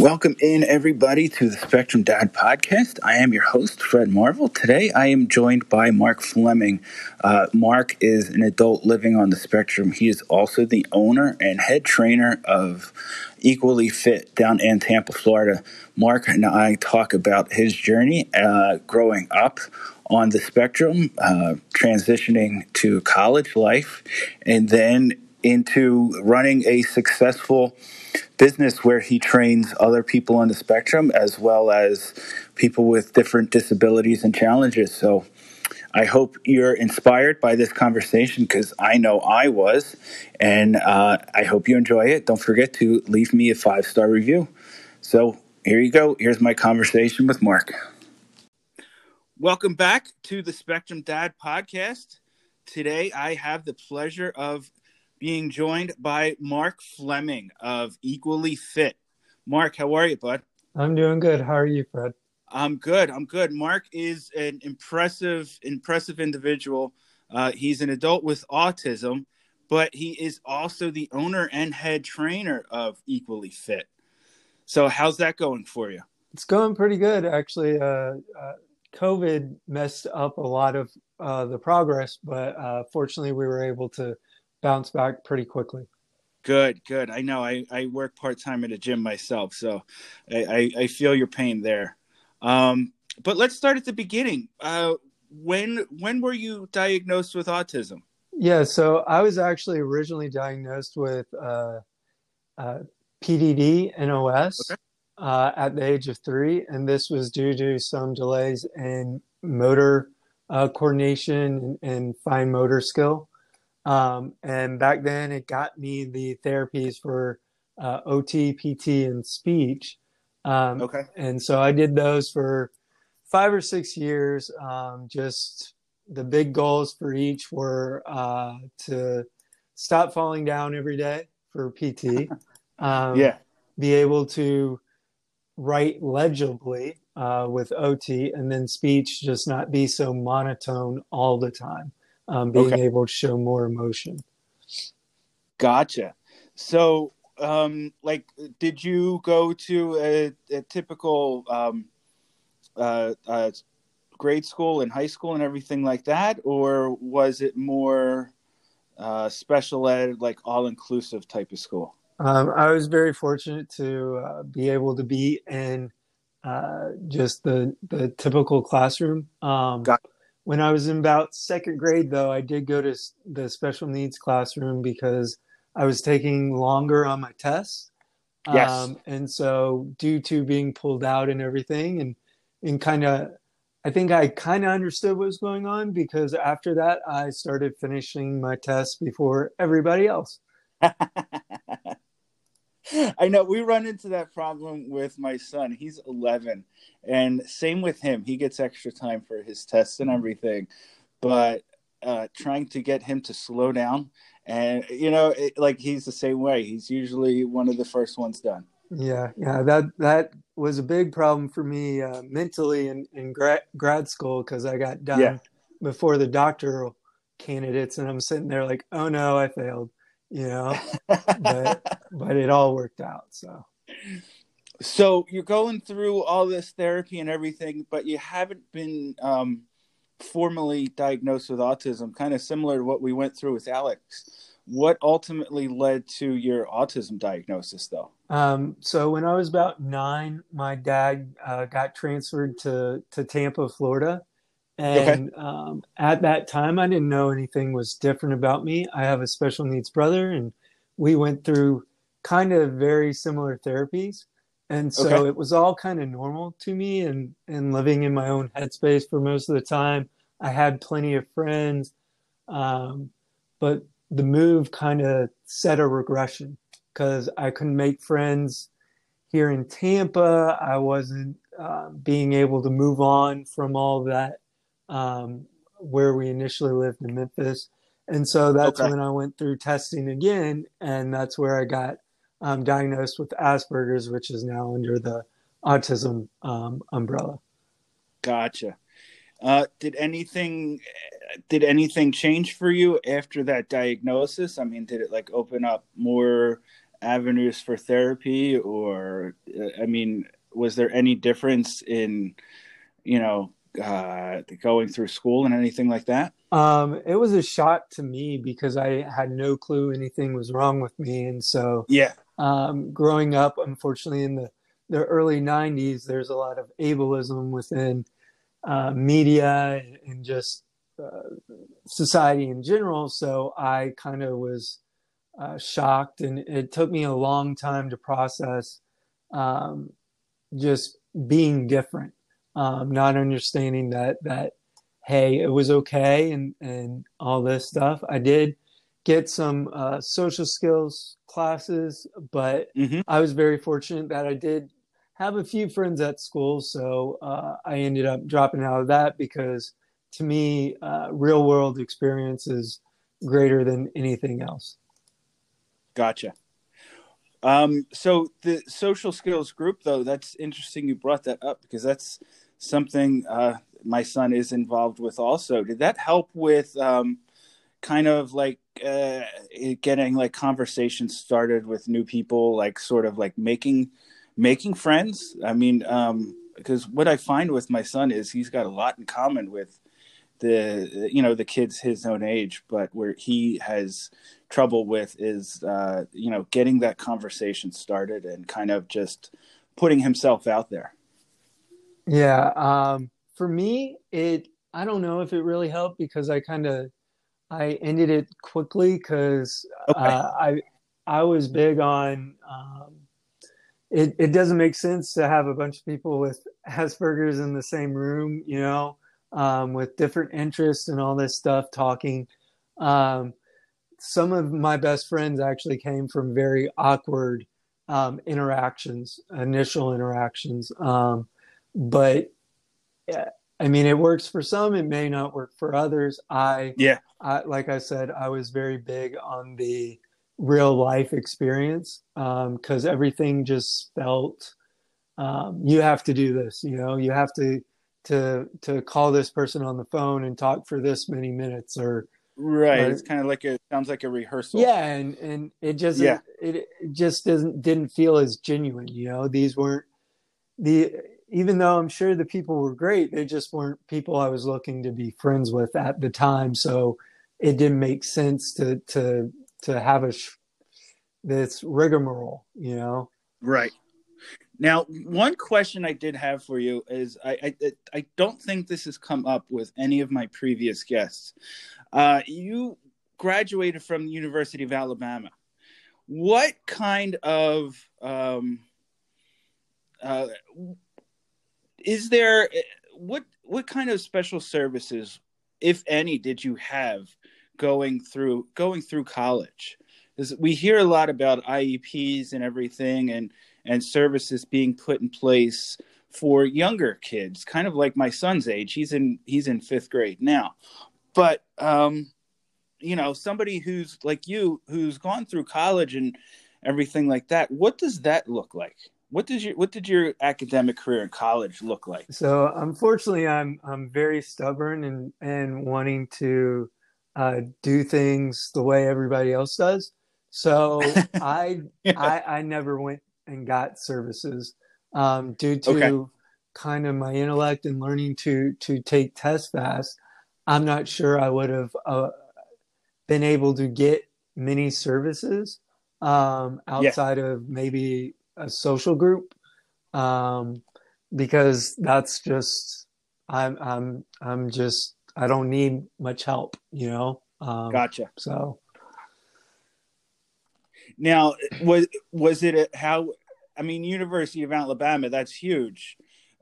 Welcome in, everybody, to the Spectrum Dad podcast. I am your host, Fred Marvel. Today, I am joined by Mark Fleming. Uh, Mark is an adult living on the spectrum. He is also the owner and head trainer of Equally Fit down in Tampa, Florida. Mark and I talk about his journey uh, growing up on the spectrum, uh, transitioning to college life, and then into running a successful business where he trains other people on the spectrum as well as people with different disabilities and challenges. So I hope you're inspired by this conversation because I know I was, and uh, I hope you enjoy it. Don't forget to leave me a five star review. So here you go. Here's my conversation with Mark. Welcome back to the Spectrum Dad podcast. Today I have the pleasure of being joined by Mark Fleming of Equally Fit. Mark, how are you, bud? I'm doing good. How are you, Fred? I'm good. I'm good. Mark is an impressive, impressive individual. Uh, he's an adult with autism, but he is also the owner and head trainer of Equally Fit. So, how's that going for you? It's going pretty good, actually. Uh, uh, COVID messed up a lot of uh, the progress, but uh, fortunately, we were able to bounce back pretty quickly. Good, good. I know. I, I work part time at a gym myself, so I, I, I, feel your pain there. Um, but let's start at the beginning. Uh, when when were you diagnosed with autism? Yeah, so I was actually originally diagnosed with uh, uh, PDD NOS okay. uh, at the age of three, and this was due to some delays in motor uh, coordination and, and fine motor skill. Um, and back then, it got me the therapies for uh, OT, PT, and speech. Um, okay. And so I did those for five or six years. Um, just the big goals for each were uh, to stop falling down every day for PT. Um, yeah. Be able to write legibly uh, with OT, and then speech just not be so monotone all the time um, being okay. able to show more emotion. Gotcha. So, um, like, did you go to a, a typical um, uh, uh, grade school and high school and everything like that, or was it more uh, special ed, like all inclusive type of school? Um, I was very fortunate to uh, be able to be in uh, just the the typical classroom. Um, Got when I was in about second grade, though, I did go to the special needs classroom because I was taking longer on my tests. Yes. Um, and so, due to being pulled out and everything, and and kind of, I think I kind of understood what was going on because after that, I started finishing my tests before everybody else. I know we run into that problem with my son. He's 11, and same with him. He gets extra time for his tests and everything, but uh, trying to get him to slow down, and you know, it, like he's the same way. He's usually one of the first ones done. Yeah, yeah, that that was a big problem for me uh, mentally in in grad grad school because I got done yeah. before the doctoral candidates, and I'm sitting there like, oh no, I failed you know, but but it all worked out. So, so you're going through all this therapy and everything, but you haven't been um, formally diagnosed with autism. Kind of similar to what we went through with Alex. What ultimately led to your autism diagnosis, though? Um, so when I was about nine, my dad uh, got transferred to to Tampa, Florida, and okay. um, at that time, I didn't know anything was different about me. I have a special needs brother, and we went through kind of very similar therapies. And so okay. it was all kind of normal to me and, and living in my own headspace for most of the time. I had plenty of friends. Um, but the move kind of set a regression because I couldn't make friends here in Tampa. I wasn't uh, being able to move on from all that um, where we initially lived in Memphis. And so that's okay. when I went through testing again, and that's where I got um, diagnosed with Asperger's, which is now under the autism um, umbrella. Gotcha. Uh, did anything did anything change for you after that diagnosis? I mean, did it like open up more avenues for therapy, or I mean, was there any difference in, you know, uh, going through school and anything like that? Um, it was a shock to me because I had no clue anything was wrong with me, and so yeah, um, growing up, unfortunately, in the the early '90s, there's a lot of ableism within uh, media and, just uh, society in general. So I kind of was uh, shocked, and it took me a long time to process um, just being different, um, not understanding that that hey, it was okay and and all this stuff. I did get some uh, social skills classes, but mm-hmm. I was very fortunate that I did have a few friends at school, so uh, I ended up dropping out of that because to me, uh, real world experience is greater than anything else. Gotcha. Um, so the social skills group, though, that's interesting. You brought that up because that's something uh, my son is involved with. Also, did that help with um, kind of like uh, getting like conversations started with new people, like sort of like making making friends? I mean, um, because what I find with my son is he's got a lot in common with the you know the kids his own age but where he has trouble with is uh you know getting that conversation started and kind of just putting himself out there yeah um for me it i don't know if it really helped because i kind of i ended it quickly because okay. uh, i i was big on um it, it doesn't make sense to have a bunch of people with Asperger's in the same room, you know um, with different interests and all this stuff talking. Um, some of my best friends actually came from very awkward um, interactions, initial interactions. Um, but I mean, it works for some, it may not work for others. I, yeah, I, like I said, I was very big on the real life experience because um, everything just felt um, you have to do this, you know, you have to to to call this person on the phone and talk for this many minutes or right or, it's kind of like a sounds like a rehearsal yeah and and it just yeah. it, it just doesn't didn't feel as genuine you know these weren't the even though i'm sure the people were great they just weren't people i was looking to be friends with at the time so it didn't make sense to to to have a this rigmarole you know right now, one question I did have for you is I, I, I don't think this has come up with any of my previous guests. Uh, you graduated from the University of Alabama. What kind of um, uh, is there? What what kind of special services, if any, did you have going through going through college? Because we hear a lot about IEPs and everything, and and services being put in place for younger kids, kind of like my son's age. He's in he's in fifth grade now, but um, you know, somebody who's like you, who's gone through college and everything like that. What does that look like? What does your what did your academic career in college look like? So unfortunately, I'm I'm very stubborn and and wanting to uh, do things the way everybody else does. So I, yeah. I I never went and got services um, due to okay. kind of my intellect and learning to to take tests fast. I'm not sure I would have uh, been able to get many services um, outside yeah. of maybe a social group um, because that's just I'm I'm I'm just I don't need much help, you know. Um, gotcha. So now was was it a, how I mean, University of Alabama, that's huge.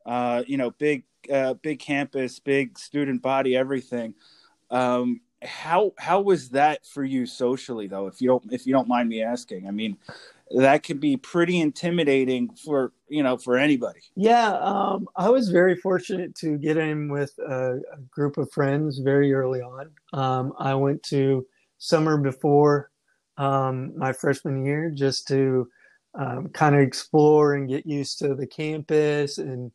Uh, you know, big, uh, big campus, big student body, everything. Um, how how was that for you socially, though? If you don't if you don't mind me asking, I mean, that could be pretty intimidating for you know for anybody. Yeah, um, I was very fortunate to get in with a, a group of friends very early on. Um, I went to summer before um, my freshman year just to um, kind of explore and get used to the campus and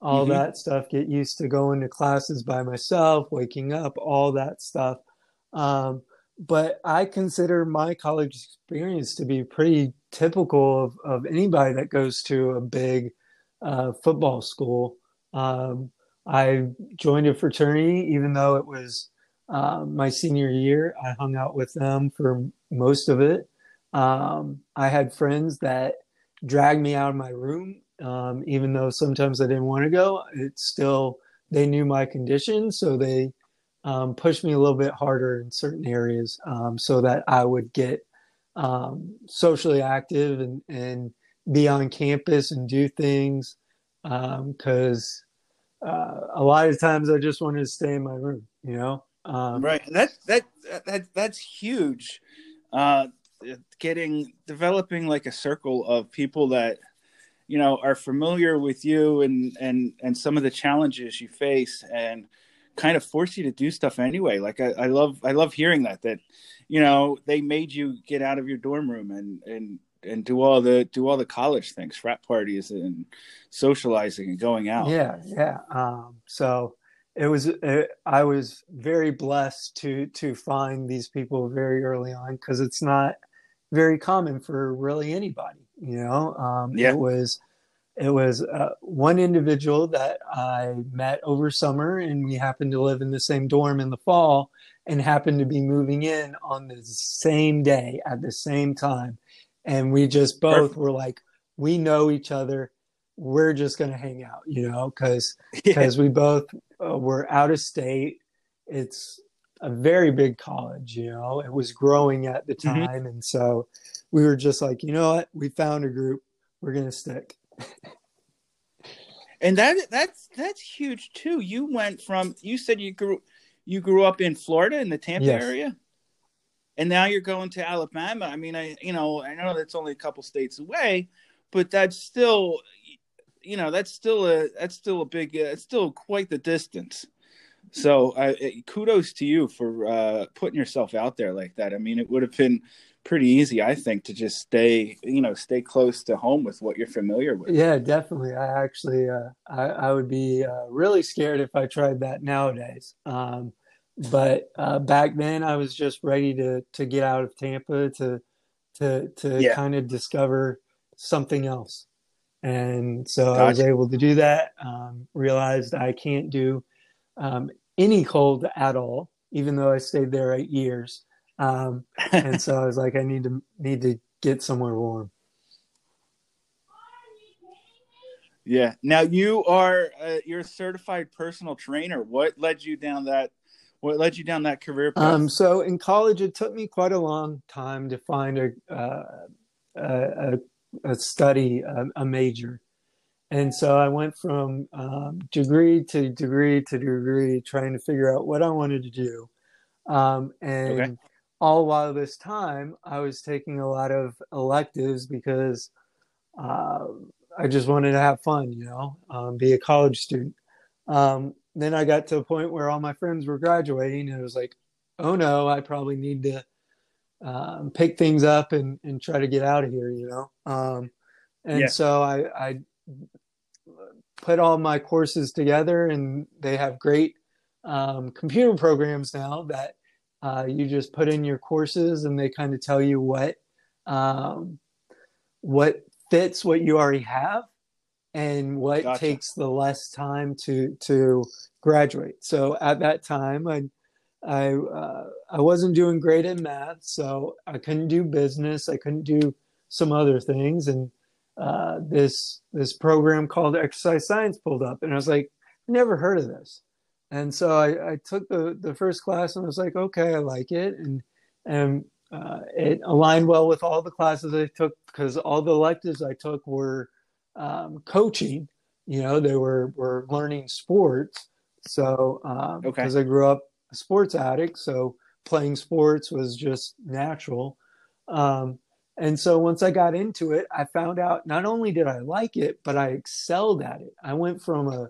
all mm-hmm. that stuff, get used to going to classes by myself, waking up, all that stuff. Um, but I consider my college experience to be pretty typical of, of anybody that goes to a big uh, football school. Um, I joined a fraternity, even though it was uh, my senior year. I hung out with them for most of it. Um, I had friends that dragged me out of my room, um, even though sometimes I didn't want to go. It's still they knew my condition, so they um, pushed me a little bit harder in certain areas um, so that I would get um, socially active and, and be on campus and do things because um, uh, a lot of times I just wanted to stay in my room, you know. Um, right. That that that that's huge. Uh, getting developing like a circle of people that you know are familiar with you and and and some of the challenges you face and kind of force you to do stuff anyway. Like I, I love I love hearing that that you know they made you get out of your dorm room and and and do all the do all the college things, frat parties and socializing and going out. Yeah, yeah. Um, so it was it, I was very blessed to to find these people very early on because it's not very common for really anybody. You know, um, yeah. it was it was uh, one individual that I met over summer, and we happened to live in the same dorm in the fall, and happened to be moving in on the same day at the same time, and we just both Perfect. were like, we know each other. We're just gonna hang out, you know, because because yeah. we both uh, were out of state. It's a very big college, you know. It was growing at the mm-hmm. time, mm-hmm. and so we were just like, you know what? We found a group. We're gonna stick and that that's that's huge too. You went from you said you grew you grew up in Florida in the Tampa yes. area, and now you're going to Alabama. I mean, I you know I know that's only a couple states away, but that's still you know that's still a that's still a big uh, it's still quite the distance. So uh, kudos to you for uh, putting yourself out there like that. I mean, it would have been pretty easy, I think, to just stay, you know, stay close to home with what you're familiar with. Yeah, definitely. I actually, uh, I, I, would be uh, really scared if I tried that nowadays. Um, but uh, back then, I was just ready to to get out of Tampa to to to yeah. kind of discover something else, and so gotcha. I was able to do that. Um, realized I can't do um, any cold at all, even though I stayed there eight years. Um, and so I was like, I need to need to get somewhere warm. Yeah. Now you are uh, you're a certified personal trainer. What led you down that? What led you down that career path? Um, so in college, it took me quite a long time to find a uh, a, a, study a, a, major, and so I went from um, degree to degree to degree, trying to figure out what I wanted to do. Um, and okay all while this time I was taking a lot of electives because uh, I just wanted to have fun, you know, um, be a college student. Um, then I got to a point where all my friends were graduating, and it was like, oh no, I probably need to um, pick things up and, and try to get out of here, you know. Um, and yeah. so I, I put all my courses together, and they have great um, computer programs now that uh, you just put in your courses, and they kind of tell you what um, what fits what you already have, and what gotcha. takes the less time to to graduate. So at that time, I I uh, I wasn't doing great in math, so I couldn't do business. I couldn't do some other things, and uh, this this program called Exercise Science pulled up, and I was like, never heard of this. And so I, I took the, the first class and I was like, okay, I like it. And, and uh, it aligned well with all the classes I took because all the electives I took were um, coaching. You know, they were, were learning sports. So, um, okay. because I grew up a sports addict, so playing sports was just natural. Um, and so once I got into it, I found out not only did I like it, but I excelled at it. I went from a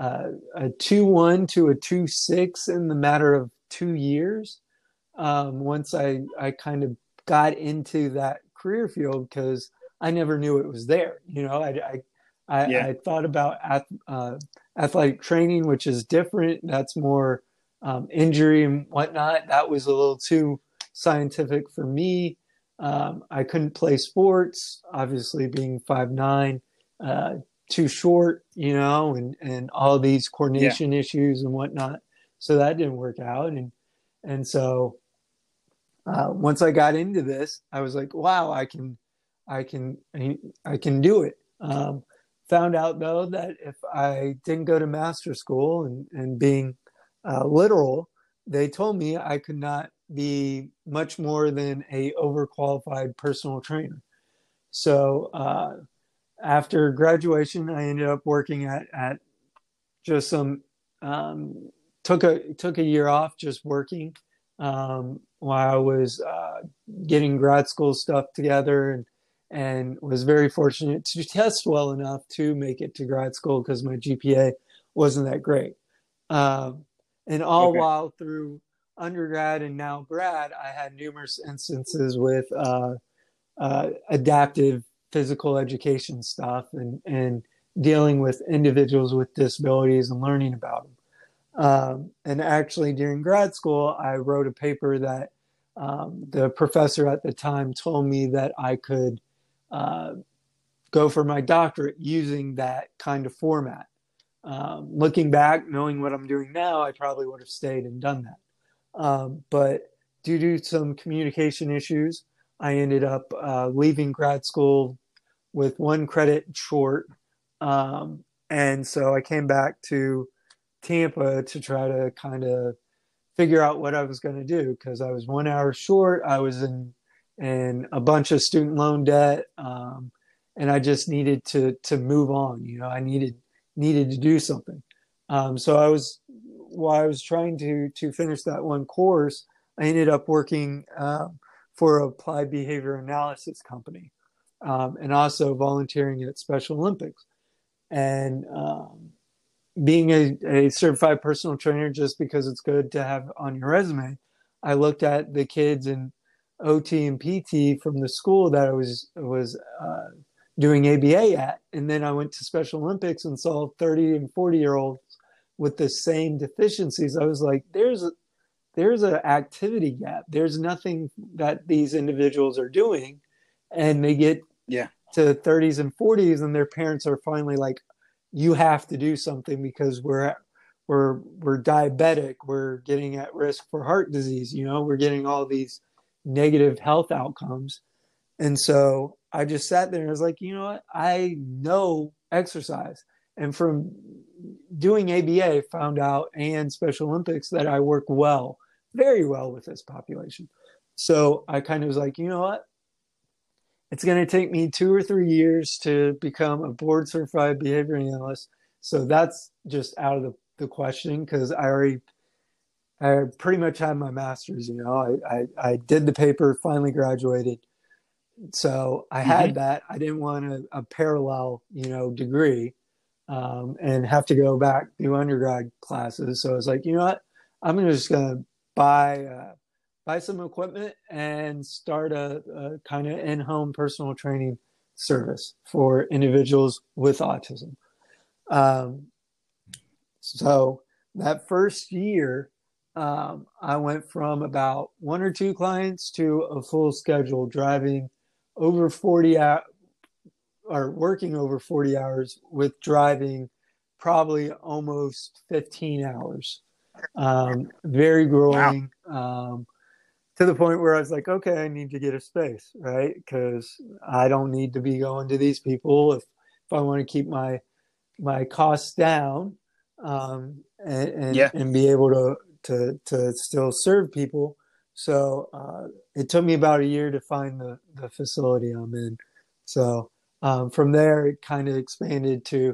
uh, a two one to a two six in the matter of two years. Um, once I I kind of got into that career field because I never knew it was there. You know, I, I I, yeah. I thought about ath- uh, athletic training, which is different. That's more um, injury and whatnot. That was a little too scientific for me. Um, I couldn't play sports, obviously being five nine, uh, too short, you know, and and all these coordination yeah. issues and whatnot. So that didn't work out, and and so uh, once I got into this, I was like, wow, I can, I can, I can do it. Um, found out though that if I didn't go to master school and and being uh, literal, they told me I could not be much more than a overqualified personal trainer. So uh, after graduation, I ended up working at at just some um, took a took a year off just working um, while I was uh, getting grad school stuff together and and was very fortunate to test well enough to make it to grad school because my GPA wasn't that great. Um, and all okay. while through undergrad and now grad, I had numerous instances with uh, uh, adaptive physical education stuff and, and dealing with individuals with disabilities and learning about them. Um, and actually, during grad school, I wrote a paper that um, the professor at the time told me that I could uh, go for my doctorate using that kind of format. Um, looking back, knowing what I'm doing now, I probably would have stayed and done that. Um, but due to some communication issues, I ended up uh, leaving grad school with one credit short. Um, and so I came back to Tampa to try to kind of figure out what I was going to do because I was one hour short. I was in in a bunch of student loan debt, um, and I just needed to to move on. You know, I needed needed to do something. Um, so I was while I was trying to to finish that one course, I ended up working uh, for a applied behavior analysis company, um, and also volunteering at Special Olympics, and um, being a, a certified personal trainer just because it's good to have on your resume. I looked at the kids in OT and PT from the school that I was was uh, doing ABA at, and then I went to Special Olympics and saw 30 and 40 year olds with the same deficiencies. I was like, there's there's an activity gap. There's nothing that these individuals are doing, and they get yeah to the 30s and 40s, and their parents are finally like, you have to do something because we're we're we're diabetic, we're getting at risk for heart disease. You know, we're getting all these negative health outcomes. And so I just sat there and I was like, you know what? I know exercise. And from doing ABA, found out and Special Olympics that I work well, very well with this population. So I kind of was like, you know what? It's going to take me two or three years to become a board certified behavior analyst. So that's just out of the, the question because I already I pretty much had my master's. You know, I, I, I did the paper, finally graduated. So I had mm-hmm. that. I didn't want a, a parallel, you know, degree um, and have to go back do undergrad classes. So I was like, you know what? I'm just going to buy uh, buy some equipment and start a, a kind of in-home personal training service for individuals with autism. Um, so that first year, um, I went from about one or two clients to a full schedule, driving over 40 hours or working over 40 hours with driving probably almost 15 hours. Um, very growing. wow. To the point where I was like, okay, I need to get a space, right? Because I don't need to be going to these people if, if I want to keep my my costs down um, and, and, yeah. and be able to to to still serve people. So uh, it took me about a year to find the the facility I'm in. So um, from there, it kind of expanded to,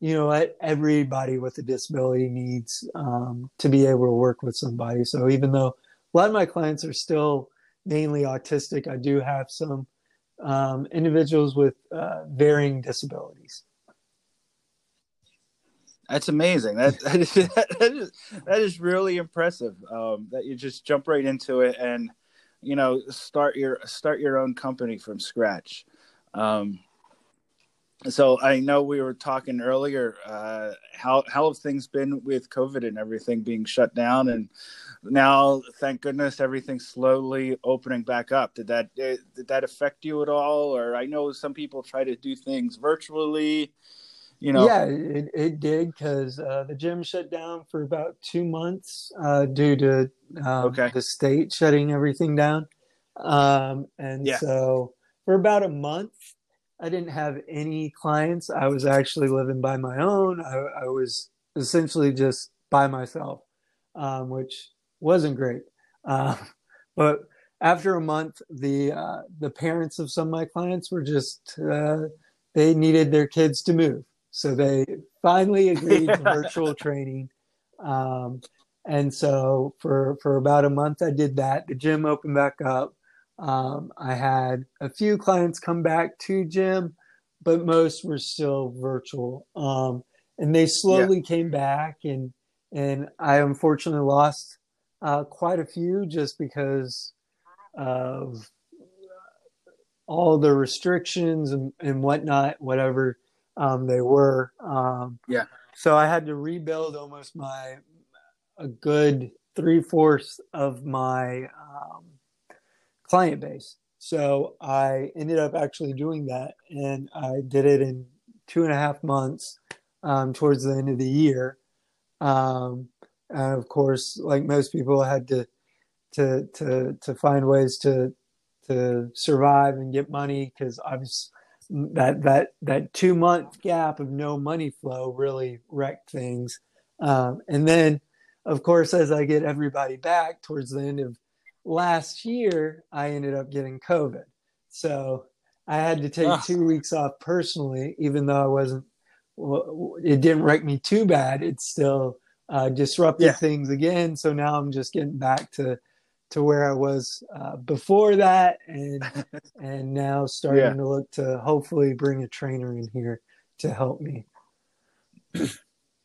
you know, what everybody with a disability needs um, to be able to work with somebody. So even though a lot of my clients are still mainly autistic, I do have some um, individuals with uh, varying disabilities. That's amazing. That that is, that is, that is really impressive. Um, that you just jump right into it and you know start your start your own company from scratch. Um, so I know we were talking earlier. Uh, how how have things been with COVID and everything being shut down, and now, thank goodness, everything's slowly opening back up. Did that did that affect you at all? Or I know some people try to do things virtually. You know, yeah, it, it did because uh, the gym shut down for about two months uh, due to um, okay. the state shutting everything down, um, and yeah. so for about a month I didn't have any clients. I was actually living by my own. I, I was essentially just by myself, um, which wasn't great. Uh, but after a month, the uh, the parents of some of my clients were just uh, they needed their kids to move, so they finally agreed to virtual training. Um, and so for for about a month, I did that. The gym opened back up. Um, I had a few clients come back to gym, but most were still virtual. Um, and they slowly yeah. came back, and and I unfortunately lost uh, quite a few just because of all the restrictions and, and whatnot, whatever um, they were. Um, yeah. So I had to rebuild almost my a good three fourths of my um, client base. So I ended up actually doing that, and I did it in two and a half months um, towards the end of the year. Um, and of course, like most people, had to to to to find ways to to survive and get money because obviously that that that two month gap of no money flow really wrecked things. Um, and then, of course, as I get everybody back towards the end of last year, I ended up getting COVID. So I had to take two weeks off personally, even though I wasn't, well, it didn't wreck me too bad. It still uh, disrupted yeah. things again. So now I'm just getting back to, to where I was uh, before that, and and now starting yeah. to look to hopefully bring a trainer in here to help me.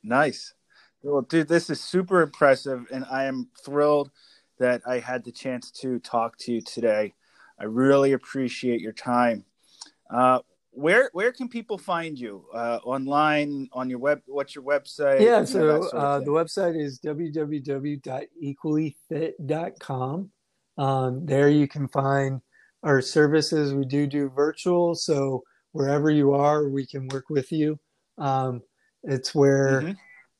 nice. Well, dude, this is super impressive, and I am thrilled that I had the chance to talk to you today. I really appreciate your time. Uh, where where can people find you uh, online on your web? What's your website? Yeah, so uh, the website is www.equallyfit.com. Um, there you can find our services. We do do virtual, so wherever you are, we can work with you. Um, it's where mm-hmm.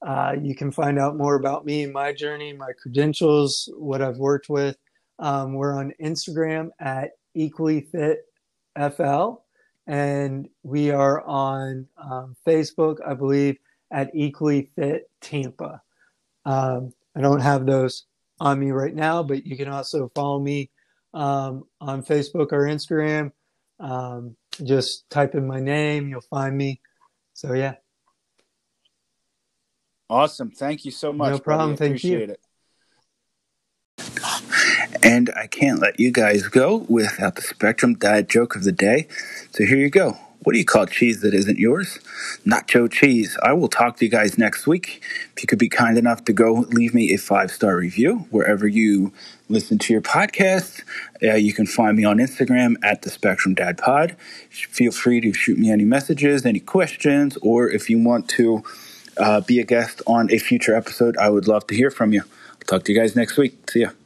Uh, you can find out more about me and my journey, my credentials, what I've worked with. Um, we're on Instagram at Equally Fit FL, and we are on um, Facebook, I believe, at Equally Fit Tampa. Um, I don't have those on me right now, but you can also follow me um, on Facebook or Instagram. Um, just type in my name, you'll find me. So, yeah. Awesome. Thank you so much. No problem. Buddy. Thank you. It. And I can't let you guys go without the Spectrum Dad joke of the day. So here you go. What do you call cheese that isn't yours? Nacho cheese. I will talk to you guys next week. If you could be kind enough to go leave me a five star review wherever you listen to your podcast. Uh, you can find me on Instagram at the Spectrum Dad Pod. Feel free to shoot me any messages, any questions, or if you want to uh, be a guest on a future episode, I would love to hear from you. I'll talk to you guys next week. See ya.